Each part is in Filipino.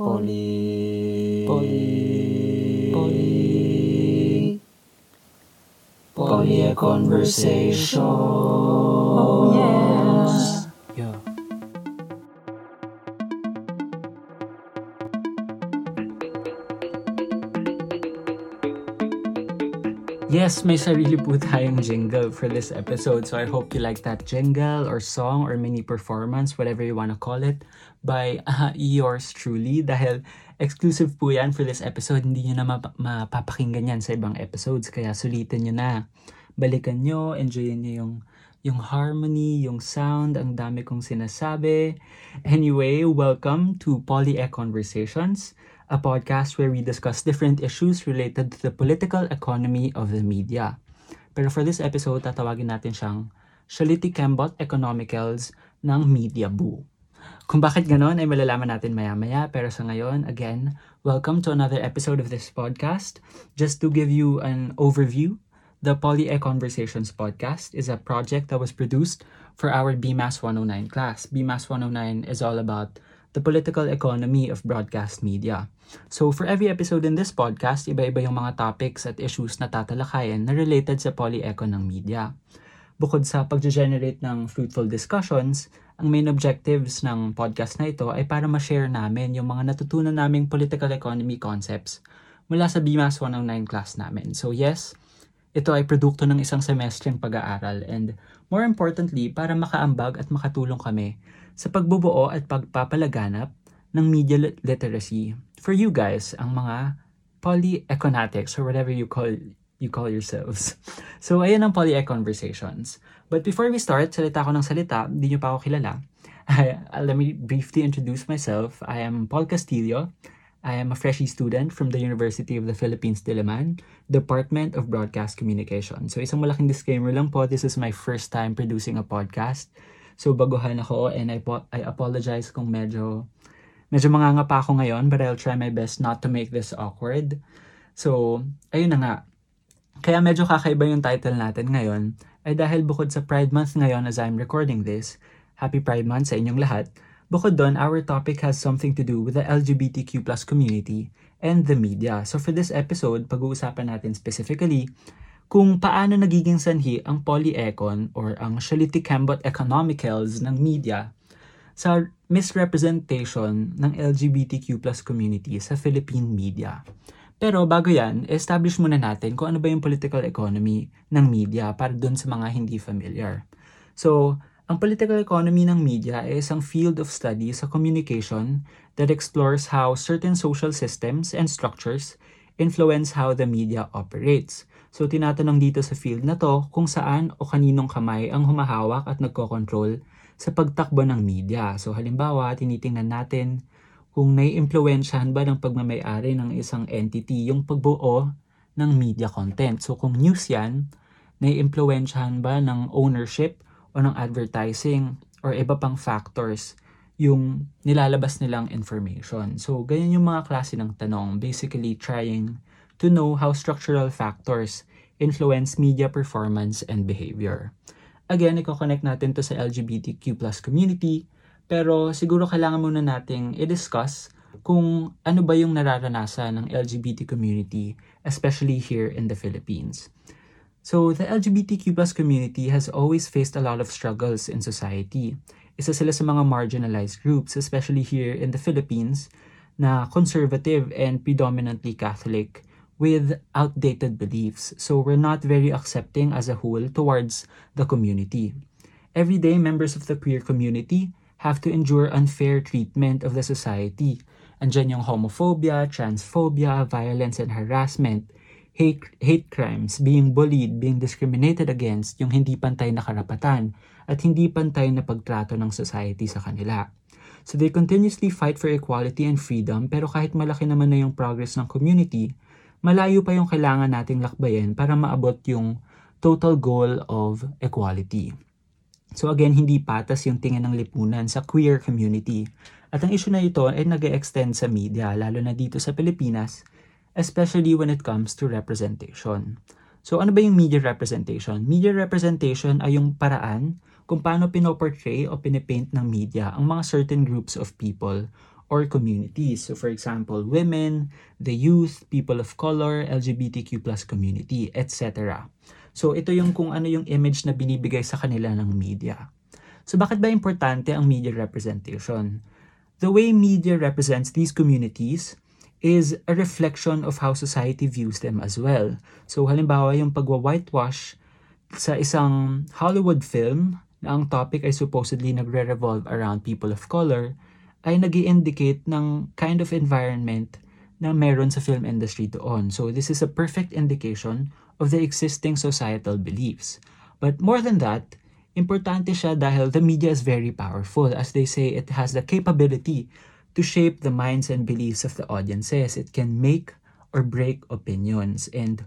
Poly. Poly. Poly. Poly a conversation. Yes, may sarili po tayong jingle for this episode. So I hope you like that jingle or song or mini performance, whatever you want to call it, by uh, yours truly. Dahil exclusive po yan for this episode. Hindi nyo na map- mapapakinggan yan sa ibang episodes. Kaya sulitin nyo na. Balikan nyo, enjoyin nyo yung yung harmony, yung sound, ang dami kong sinasabi. Anyway, welcome to Poly Conversations, a podcast where we discuss different issues related to the political economy of the media. Pero for this episode, tatawagin natin siyang Shaliti Kembot Economicals ng Media Boo. Kung bakit ganon ay malalaman natin maya-maya. Pero sa ngayon, again, welcome to another episode of this podcast. Just to give you an overview, the Poly Conversations podcast is a project that was produced for our BMAS 109 class. BMAS 109 is all about the political economy of broadcast media. So for every episode in this podcast, iba-iba yung mga topics at issues na tatalakayin na related sa poly-eco ng media. Bukod sa pag-generate ng fruitful discussions, ang main objectives ng podcast na ito ay para ma-share namin yung mga natutunan naming political economy concepts mula sa BMAS 109 class namin. So yes, ito ay produkto ng isang semestreng pag-aaral and more importantly, para makaambag at makatulong kami sa pagbubuo at pagpapalaganap ng media lit- literacy for you guys, ang mga polyeconatics or whatever you call you call yourselves. So, ayan ang polye conversations. But before we start, salita ko ng salita, hindi nyo pa ako kilala. Let me briefly introduce myself. I am Paul Castillo. I am a freshie student from the University of the Philippines, Diliman, Department of Broadcast Communication. So isang malaking disclaimer lang po, this is my first time producing a podcast. So baguhan ako and I, po- I apologize kung medyo medyo manganga pa ako ngayon but I'll try my best not to make this awkward. So, ayun na nga. Kaya medyo kakaiba yung title natin ngayon ay dahil bukod sa Pride Month ngayon as I'm recording this, Happy Pride Month sa inyong lahat, bukod doon, our topic has something to do with the LGBTQ plus community and the media. So for this episode, pag-uusapan natin specifically kung paano nagiging sanhi ang polyecon or ang Shaliti-Kembot economicals ng media sa misrepresentation ng LGBTQ plus community sa Philippine media. Pero bago yan, establish muna natin kung ano ba yung political economy ng media para dun sa mga hindi familiar. So, ang political economy ng media ay isang field of study sa communication that explores how certain social systems and structures influence how the media operates. So, tinatanong dito sa field na to kung saan o kaninong kamay ang humahawak at nagkocontrol sa pagtakbo ng media. So, halimbawa, tinitingnan natin kung nai-impluensyahan ba ng pagmamayari ng isang entity yung pagbuo ng media content. So kung news yan, nai-impluensyahan ba ng ownership o ng advertising or iba pang factors yung nilalabas nilang information. So ganyan yung mga klase ng tanong, basically trying to know how structural factors influence media performance and behavior. Again, i-connect natin to sa LGBTQ plus community, pero siguro kailangan muna nating i-discuss kung ano ba yung nararanasan ng LGBT community, especially here in the Philippines. So, the LGBTQ plus community has always faced a lot of struggles in society. Isa sila sa mga marginalized groups, especially here in the Philippines, na conservative and predominantly Catholic with outdated beliefs. So, we're not very accepting as a whole towards the community. Everyday members of the queer community have to endure unfair treatment of the society. Andyan yung homophobia, transphobia, violence and harassment, hate, hate crimes, being bullied, being discriminated against, yung hindi pantay na karapatan, at hindi pantay na pagtrato ng society sa kanila. So they continuously fight for equality and freedom pero kahit malaki naman na yung progress ng community, malayo pa yung kailangan nating lakbayin para maabot yung total goal of equality. So again, hindi patas yung tingin ng lipunan sa queer community. At ang issue na ito ay nag extend sa media, lalo na dito sa Pilipinas, especially when it comes to representation. So ano ba yung media representation? Media representation ay yung paraan kung paano pinoportray o pinipaint ng media ang mga certain groups of people or communities. So for example, women, the youth, people of color, LGBTQ plus community, etc. So ito yung kung ano yung image na binibigay sa kanila ng media. So bakit ba importante ang media representation? The way media represents these communities is a reflection of how society views them as well. So halimbawa yung pagwa-whitewash sa isang Hollywood film na ang topic ay supposedly nagre-revolve around people of color, ay nag indicate ng kind of environment na meron sa film industry doon. So this is a perfect indication of the existing societal beliefs. But more than that, importante siya dahil the media is very powerful. As they say, it has the capability to shape the minds and beliefs of the audiences. It can make or break opinions. And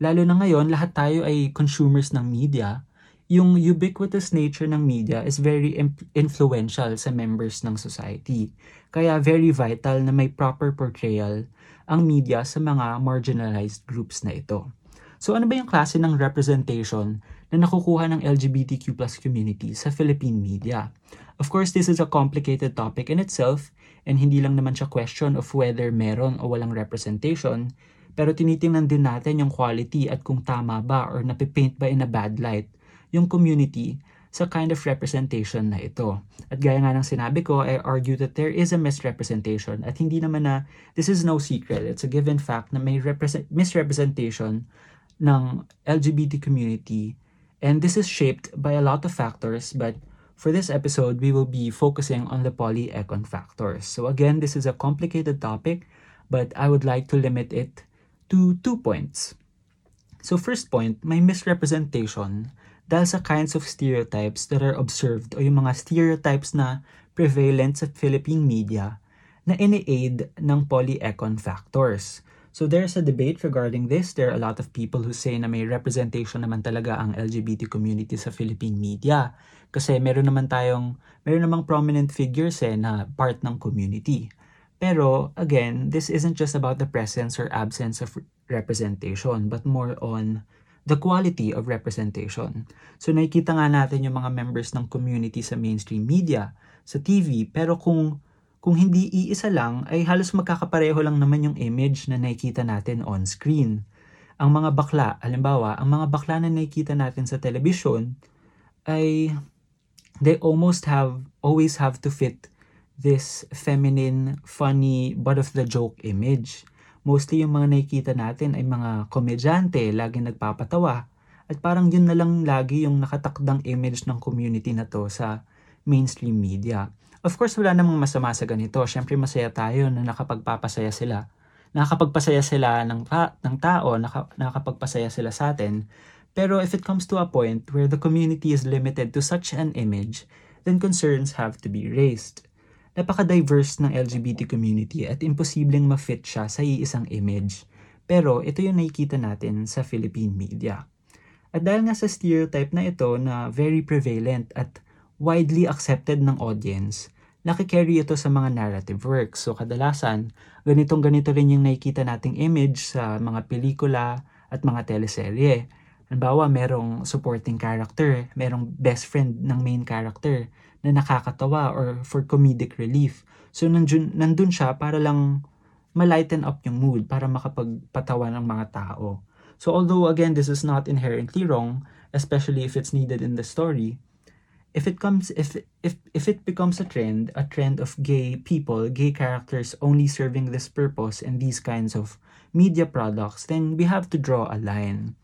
lalo na ngayon, lahat tayo ay consumers ng media yung ubiquitous nature ng media is very influential sa members ng society. Kaya very vital na may proper portrayal ang media sa mga marginalized groups na ito. So ano ba yung klase ng representation na nakukuha ng LGBTQ plus community sa Philippine media? Of course, this is a complicated topic in itself and hindi lang naman siya question of whether meron o walang representation, pero tinitingnan din natin yung quality at kung tama ba or napipaint ba in a bad light yung community sa kind of representation na ito. At gaya nga ng sinabi ko, I argue that there is a misrepresentation at hindi naman na, this is no secret, it's a given fact na may represent, misrepresentation ng LGBT community and this is shaped by a lot of factors but for this episode, we will be focusing on the polyecon factors. So again, this is a complicated topic but I would like to limit it to two points. So first point, may misrepresentation dahil sa kinds of stereotypes that are observed o yung mga stereotypes na prevalent sa Philippine media na ini-aid ng polyecon factors. So there's a debate regarding this. There are a lot of people who say na may representation naman talaga ang LGBT community sa Philippine media. Kasi meron naman tayong, meron namang prominent figures eh na part ng community. Pero again, this isn't just about the presence or absence of representation, but more on the quality of representation. So nakikita nga natin yung mga members ng community sa mainstream media, sa TV, pero kung kung hindi iisa lang, ay halos magkakapareho lang naman yung image na nakikita natin on screen. Ang mga bakla, halimbawa, ang mga bakla na nakikita natin sa television ay they almost have, always have to fit this feminine, funny, butt of the joke image. Mostly yung mga nakikita natin ay mga komedyante, laging nagpapatawa. At parang yun na lang lagi yung nakatakdang image ng community na to sa mainstream media. Of course, wala namang masama sa ganito. Siyempre, masaya tayo na nakapagpapasaya sila. Nakakapagpasaya sila ng, pa, ng tao, naka, nakakapagpasaya sila sa atin. Pero if it comes to a point where the community is limited to such an image, then concerns have to be raised napaka-diverse ng LGBT community at imposibleng ma-fit siya sa iisang image. Pero ito yung nakikita natin sa Philippine media. At dahil nga sa stereotype na ito na very prevalent at widely accepted ng audience, nakikarry ito sa mga narrative works. So kadalasan, ganitong ganito rin yung nakikita nating image sa mga pelikula at mga teleserye. Halimbawa, merong supporting character, merong best friend ng main character na nakakatawa or for comedic relief. So nandun, nandun siya para lang ma-lighten up yung mood, para makapagpatawa ng mga tao. So although again, this is not inherently wrong, especially if it's needed in the story, if it comes if if if it becomes a trend, a trend of gay people, gay characters only serving this purpose in these kinds of media products, then we have to draw a line.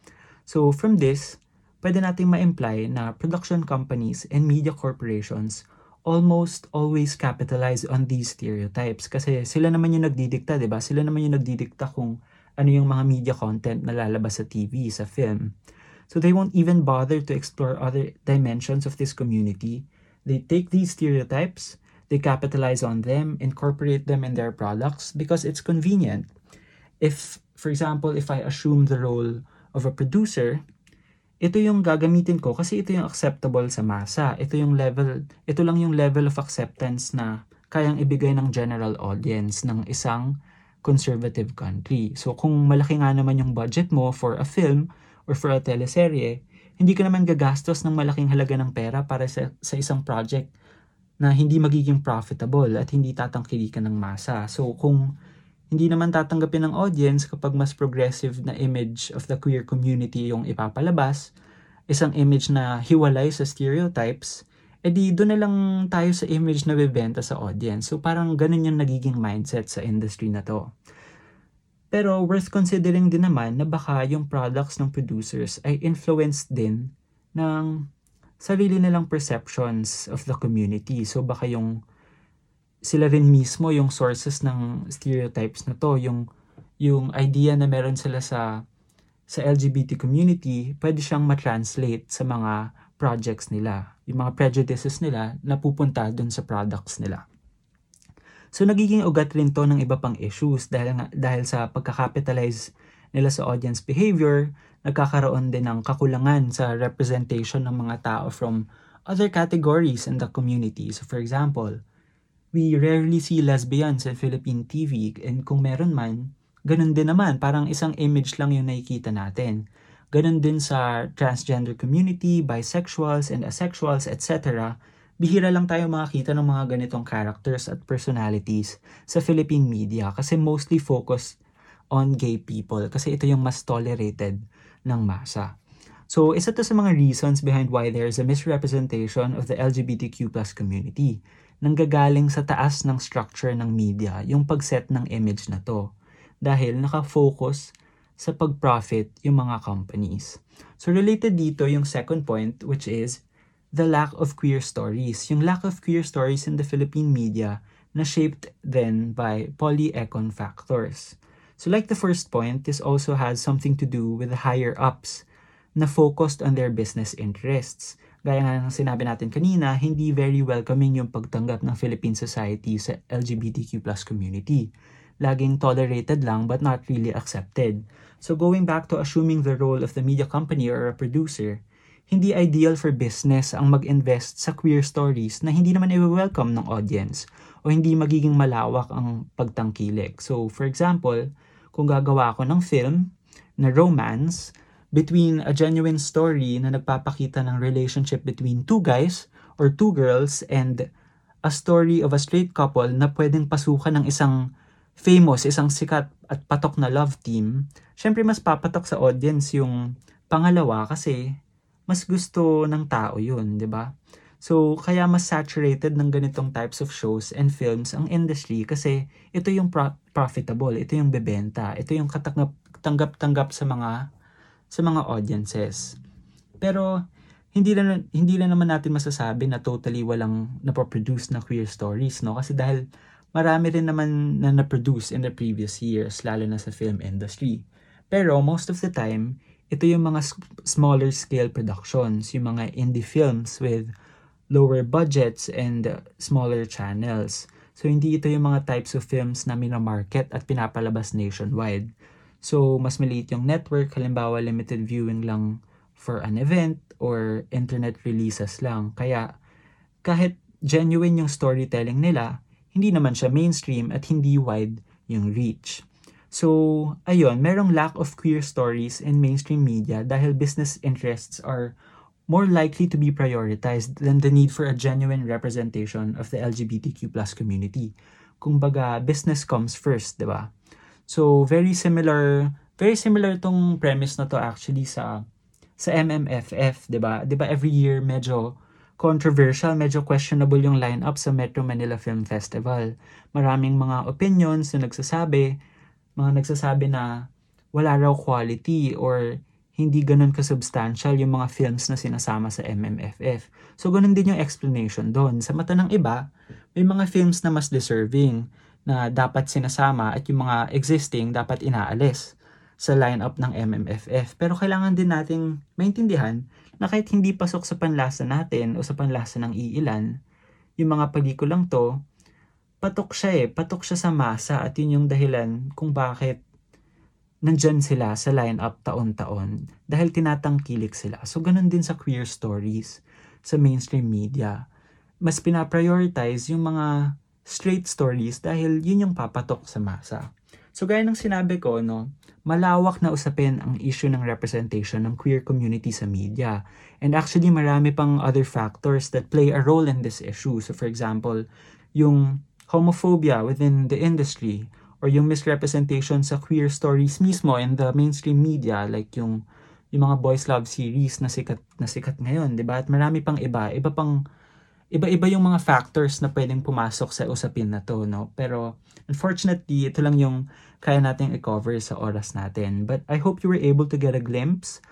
So from this, pwede nating ma-imply na production companies and media corporations almost always capitalize on these stereotypes kasi sila naman yung nagdidikta, 'di ba? Sila naman yung nagdidikta kung ano yung mga media content na lalabas sa TV, sa film. So they won't even bother to explore other dimensions of this community. They take these stereotypes, they capitalize on them, incorporate them in their products because it's convenient. If, for example, if I assume the role of a producer, ito yung gagamitin ko kasi ito yung acceptable sa masa. Ito yung level, ito lang yung level of acceptance na kayang ibigay ng general audience ng isang conservative country. So kung malaki nga naman yung budget mo for a film or for a teleserye, hindi ka naman gagastos ng malaking halaga ng pera para sa, sa isang project na hindi magiging profitable at hindi tatangkilikan ng masa. So kung hindi naman tatanggapin ng audience kapag mas progressive na image of the queer community yung ipapalabas, isang image na hiwalay sa stereotypes, edi doon na lang tayo sa image na bibenta sa audience. So parang ganun yung nagiging mindset sa industry na to. Pero worth considering din naman na baka yung products ng producers ay influenced din ng sarili nilang perceptions of the community. So baka yung sila rin mismo yung sources ng stereotypes na to, yung yung idea na meron sila sa sa LGBT community, pwede siyang ma-translate sa mga projects nila, yung mga prejudices nila na pupunta dun sa products nila. So nagiging ugat rin to ng iba pang issues dahil, dahil sa pagkakapitalize nila sa audience behavior, nagkakaroon din ng kakulangan sa representation ng mga tao from other categories in the community. So for example, we rarely see lesbians in Philippine TV and kung meron man, ganun din naman, parang isang image lang yung nakikita natin. Ganun din sa transgender community, bisexuals and asexuals, etc bihira lang tayo makakita ng mga ganitong characters at personalities sa Philippine media kasi mostly focused on gay people kasi ito yung mas tolerated ng masa. So, isa to sa mga reasons behind why there is a misrepresentation of the LGBTQ plus community. Nanggagaling sa taas ng structure ng media, yung pagset ng image na to. Dahil nakafocus sa pag-profit yung mga companies. So, related dito yung second point, which is the lack of queer stories. Yung lack of queer stories in the Philippine media na shaped then by polyecon factors. So like the first point, this also has something to do with the higher ups na focused on their business interests. Gaya nga ng sinabi natin kanina, hindi very welcoming yung pagtanggap ng Philippine society sa LGBTQ plus community. Laging tolerated lang but not really accepted. So going back to assuming the role of the media company or a producer, hindi ideal for business ang mag-invest sa queer stories na hindi naman i-welcome ng audience o hindi magiging malawak ang pagtangkilik. So, for example, kung gagawa ako ng film na romance between a genuine story na nagpapakita ng relationship between two guys or two girls and a story of a straight couple na pwedeng pasukan ng isang famous, isang sikat at patok na love team, syempre mas papatok sa audience yung pangalawa kasi mas gusto ng tao yun, di ba? So, kaya mas saturated ng ganitong types of shows and films ang industry kasi ito yung pro- profitable, ito yung bebenta, ito yung katanggap-tanggap sa mga sa mga audiences. Pero hindi lang hindi lang naman natin masasabi na totally walang napoproduce na queer stories, no? Kasi dahil marami rin naman na na-produce in the previous years, lalo na sa film industry. Pero most of the time, ito yung mga smaller scale productions, yung mga indie films with lower budgets and smaller channels. So, hindi ito yung mga types of films na minamarket at pinapalabas nationwide. So, mas maliit yung network, halimbawa limited viewing lang for an event or internet releases lang. Kaya, kahit genuine yung storytelling nila, hindi naman siya mainstream at hindi wide yung reach. So, ayun, merong lack of queer stories in mainstream media dahil business interests are more likely to be prioritized than the need for a genuine representation of the LGBTQ plus community. Kung baga, business comes first, di ba? So, very similar, very similar tong premise na to actually sa sa MMFF, 'di ba? 'Di ba every year medyo controversial, medyo questionable yung lineup sa Metro Manila Film Festival. Maraming mga opinions na nagsasabi mga nagsasabi na wala raw quality or hindi ganun ka-substantial yung mga films na sinasama sa MMFF. So, ganun din yung explanation doon. Sa mata ng iba, may mga films na mas deserving na dapat sinasama at yung mga existing dapat inaalis sa lineup ng MMFF. Pero kailangan din nating maintindihan na kahit hindi pasok sa panlasa natin o sa panlasa ng iilan, yung mga pelikulang to, patok siya eh. Patok siya sa masa at yun yung dahilan kung bakit nandyan sila sa line-up taon-taon dahil tinatangkilik sila. So, ganun din sa queer stories sa mainstream media. Mas pinaprioritize yung mga straight stories dahil yun yung papatok sa masa. So gaya ng sinabi ko, no, malawak na usapin ang issue ng representation ng queer community sa media. And actually, marami pang other factors that play a role in this issue. So for example, yung homophobia within the industry or yung misrepresentation sa queer stories mismo in the mainstream media like yung yung mga boys love series na sikat na sikat ngayon, 'di ba? At marami pang iba, iba pang iba-iba yung mga factors na pwedeng pumasok sa usapin na to, no? Pero, unfortunately, ito lang yung kaya nating i-cover sa oras natin. But I hope you were able to get a glimpse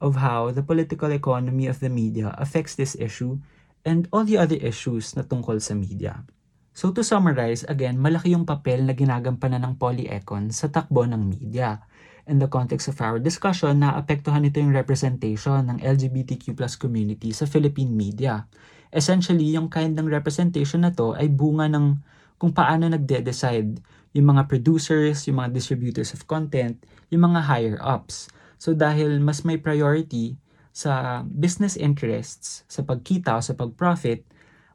of how the political economy of the media affects this issue and all the other issues na tungkol sa media. So to summarize, again, malaki yung papel na ginagampanan ng polyecon sa takbo ng media. In the context of our discussion, naapektuhan ito yung representation ng LGBTQ plus community sa Philippine media essentially, yung kind ng representation na to ay bunga ng kung paano nagde-decide yung mga producers, yung mga distributors of content, yung mga higher-ups. So dahil mas may priority sa business interests, sa pagkita o sa pag-profit,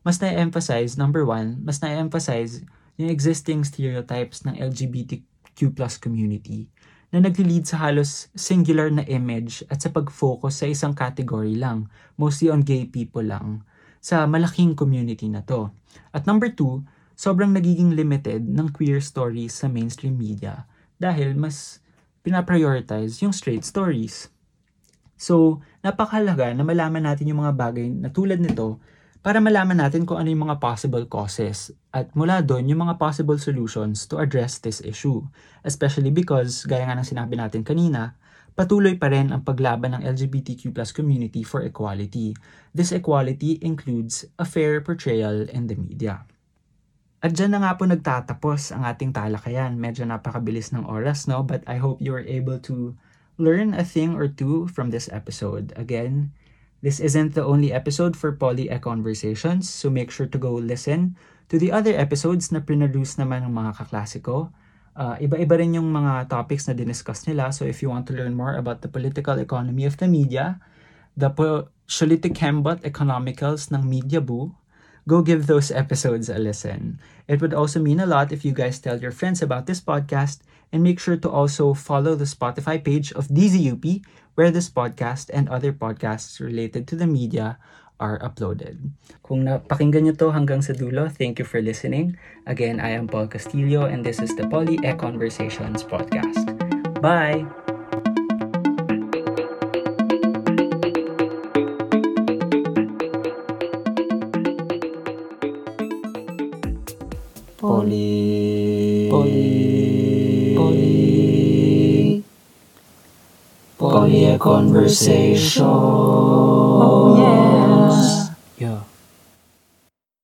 mas na-emphasize, number one, mas na-emphasize yung existing stereotypes ng LGBTQ plus community na nagli-lead sa halos singular na image at sa pag-focus sa isang category lang, mostly on gay people lang sa malaking community na to. At number two, sobrang nagiging limited ng queer stories sa mainstream media dahil mas pinaprioritize yung straight stories. So, napakahalaga na malaman natin yung mga bagay na tulad nito para malaman natin kung ano yung mga possible causes at mula doon yung mga possible solutions to address this issue. Especially because, gaya nga ng sinabi natin kanina, patuloy pa rin ang paglaban ng LGBTQ plus community for equality. This equality includes a fair portrayal in the media. At dyan na nga po nagtatapos ang ating talakayan. Medyo napakabilis ng oras, no? But I hope you were able to learn a thing or two from this episode. Again, this isn't the only episode for Poly e Conversations, so make sure to go listen to the other episodes na produce naman ng mga kaklasiko Uh, iba-iba rin yung mga topics na diniscuss nila. So if you want to learn more about the political economy of the media, the politic hembot economicals ng Media Boo, go give those episodes a listen. It would also mean a lot if you guys tell your friends about this podcast and make sure to also follow the Spotify page of DZUP where this podcast and other podcasts related to the media are uploaded. Kung napakinggan nyo to hanggang sa dulo, thank you for listening. Again, I am Paul Castillo and this is the Poly E Conversations podcast. Bye! Poly Poly Poly Poly a conversation. Oh yeah. one.